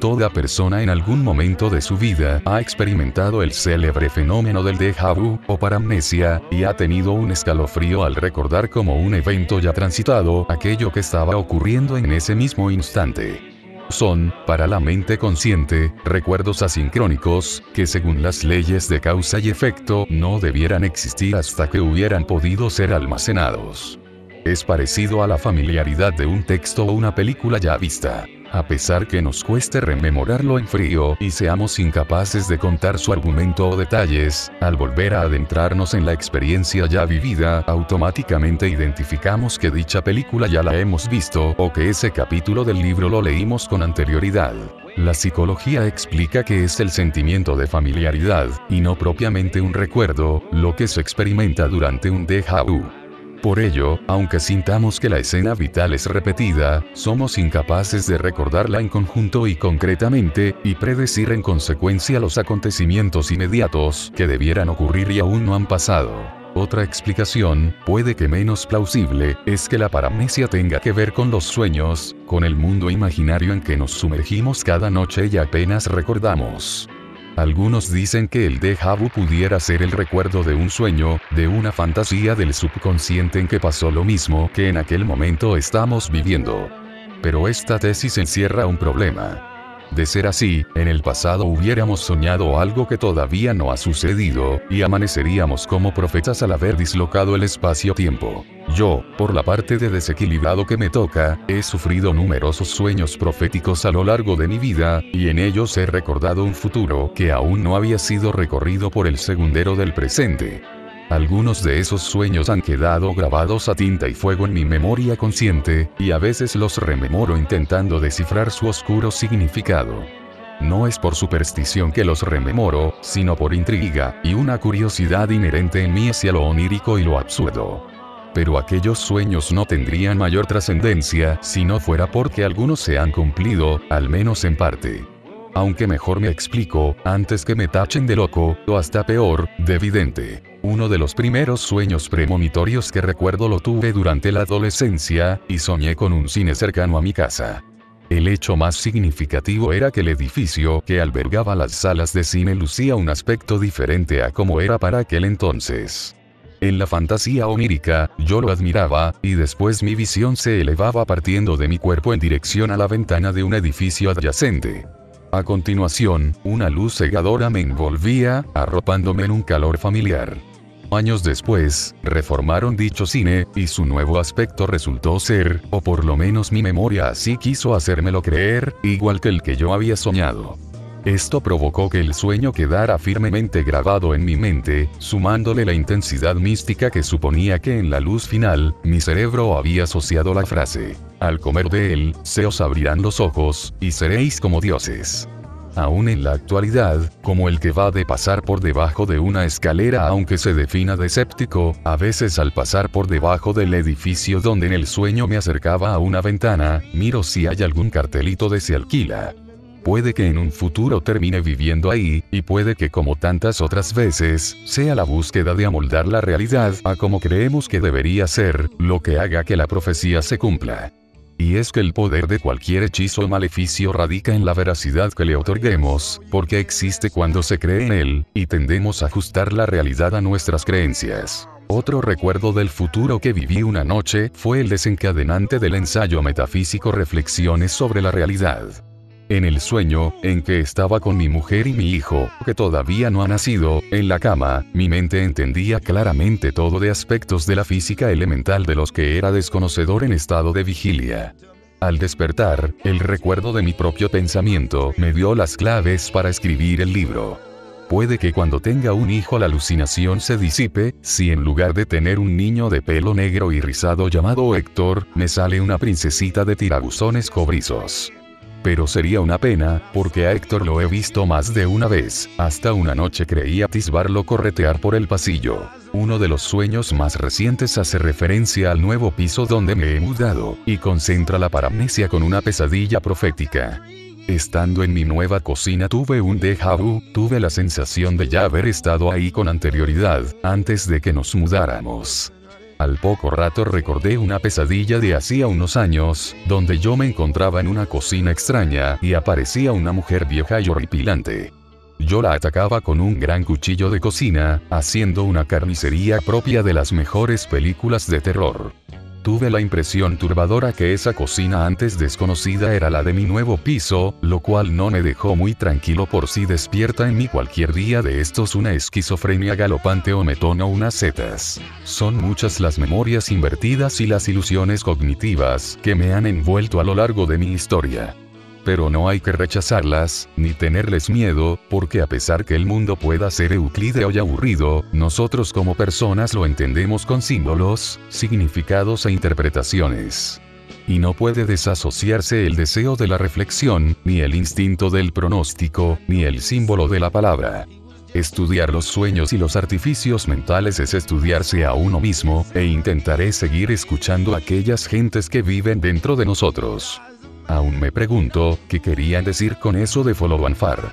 Toda persona en algún momento de su vida ha experimentado el célebre fenómeno del déjà vu, o paramnesia, y ha tenido un escalofrío al recordar como un evento ya transitado aquello que estaba ocurriendo en ese mismo instante. Son, para la mente consciente, recuerdos asincrónicos, que según las leyes de causa y efecto no debieran existir hasta que hubieran podido ser almacenados. Es parecido a la familiaridad de un texto o una película ya vista. A pesar que nos cueste rememorarlo en frío y seamos incapaces de contar su argumento o detalles, al volver a adentrarnos en la experiencia ya vivida, automáticamente identificamos que dicha película ya la hemos visto o que ese capítulo del libro lo leímos con anterioridad. La psicología explica que es el sentimiento de familiaridad, y no propiamente un recuerdo, lo que se experimenta durante un déjà vu. Por ello, aunque sintamos que la escena vital es repetida, somos incapaces de recordarla en conjunto y concretamente, y predecir en consecuencia los acontecimientos inmediatos que debieran ocurrir y aún no han pasado. Otra explicación, puede que menos plausible, es que la paramnesia tenga que ver con los sueños, con el mundo imaginario en que nos sumergimos cada noche y apenas recordamos. Algunos dicen que el déjà vu pudiera ser el recuerdo de un sueño, de una fantasía del subconsciente en que pasó lo mismo que en aquel momento estamos viviendo. Pero esta tesis encierra un problema. De ser así, en el pasado hubiéramos soñado algo que todavía no ha sucedido, y amaneceríamos como profetas al haber dislocado el espacio-tiempo. Yo, por la parte de desequilibrado que me toca, he sufrido numerosos sueños proféticos a lo largo de mi vida, y en ellos he recordado un futuro que aún no había sido recorrido por el segundero del presente. Algunos de esos sueños han quedado grabados a tinta y fuego en mi memoria consciente, y a veces los rememoro intentando descifrar su oscuro significado. No es por superstición que los rememoro, sino por intriga, y una curiosidad inherente en mí hacia lo onírico y lo absurdo. Pero aquellos sueños no tendrían mayor trascendencia si no fuera porque algunos se han cumplido, al menos en parte. Aunque mejor me explico, antes que me tachen de loco, o hasta peor, de vidente. Uno de los primeros sueños premonitorios que recuerdo lo tuve durante la adolescencia, y soñé con un cine cercano a mi casa. El hecho más significativo era que el edificio que albergaba las salas de cine lucía un aspecto diferente a como era para aquel entonces. En la fantasía onírica, yo lo admiraba, y después mi visión se elevaba partiendo de mi cuerpo en dirección a la ventana de un edificio adyacente. A continuación, una luz cegadora me envolvía, arropándome en un calor familiar. Años después, reformaron dicho cine, y su nuevo aspecto resultó ser, o por lo menos mi memoria así quiso hacérmelo creer, igual que el que yo había soñado. Esto provocó que el sueño quedara firmemente grabado en mi mente, sumándole la intensidad mística que suponía que en la luz final, mi cerebro había asociado la frase, al comer de él, se os abrirán los ojos, y seréis como dioses aún en la actualidad, como el que va de pasar por debajo de una escalera aunque se defina de escéptico, a veces al pasar por debajo del edificio donde en el sueño me acercaba a una ventana, miro si hay algún cartelito de se alquila. Puede que en un futuro termine viviendo ahí, y puede que como tantas otras veces, sea la búsqueda de amoldar la realidad a como creemos que debería ser, lo que haga que la profecía se cumpla. Y es que el poder de cualquier hechizo o maleficio radica en la veracidad que le otorguemos, porque existe cuando se cree en él, y tendemos a ajustar la realidad a nuestras creencias. Otro recuerdo del futuro que viví una noche fue el desencadenante del ensayo metafísico Reflexiones sobre la realidad. En el sueño, en que estaba con mi mujer y mi hijo, que todavía no ha nacido, en la cama, mi mente entendía claramente todo de aspectos de la física elemental de los que era desconocedor en estado de vigilia. Al despertar, el recuerdo de mi propio pensamiento me dio las claves para escribir el libro. Puede que cuando tenga un hijo la alucinación se disipe, si en lugar de tener un niño de pelo negro y rizado llamado Héctor, me sale una princesita de tirabuzones cobrizos. Pero sería una pena, porque a Héctor lo he visto más de una vez, hasta una noche creí atisbarlo corretear por el pasillo. Uno de los sueños más recientes hace referencia al nuevo piso donde me he mudado, y concentra la paramnesia con una pesadilla profética. Estando en mi nueva cocina tuve un déjà vu, tuve la sensación de ya haber estado ahí con anterioridad, antes de que nos mudáramos. Al poco rato recordé una pesadilla de hacía unos años, donde yo me encontraba en una cocina extraña y aparecía una mujer vieja y horripilante. Yo la atacaba con un gran cuchillo de cocina, haciendo una carnicería propia de las mejores películas de terror. Tuve la impresión turbadora que esa cocina antes desconocida era la de mi nuevo piso, lo cual no me dejó muy tranquilo por si despierta en mí cualquier día de estos una esquizofrenia galopante o me tono unas setas. Son muchas las memorias invertidas y las ilusiones cognitivas que me han envuelto a lo largo de mi historia pero no hay que rechazarlas, ni tenerles miedo, porque a pesar que el mundo pueda ser euclídeo y aburrido, nosotros como personas lo entendemos con símbolos, significados e interpretaciones. Y no puede desasociarse el deseo de la reflexión, ni el instinto del pronóstico, ni el símbolo de la palabra. Estudiar los sueños y los artificios mentales es estudiarse a uno mismo, e intentaré seguir escuchando a aquellas gentes que viven dentro de nosotros. Aún me pregunto, ¿qué querían decir con eso de follow and far?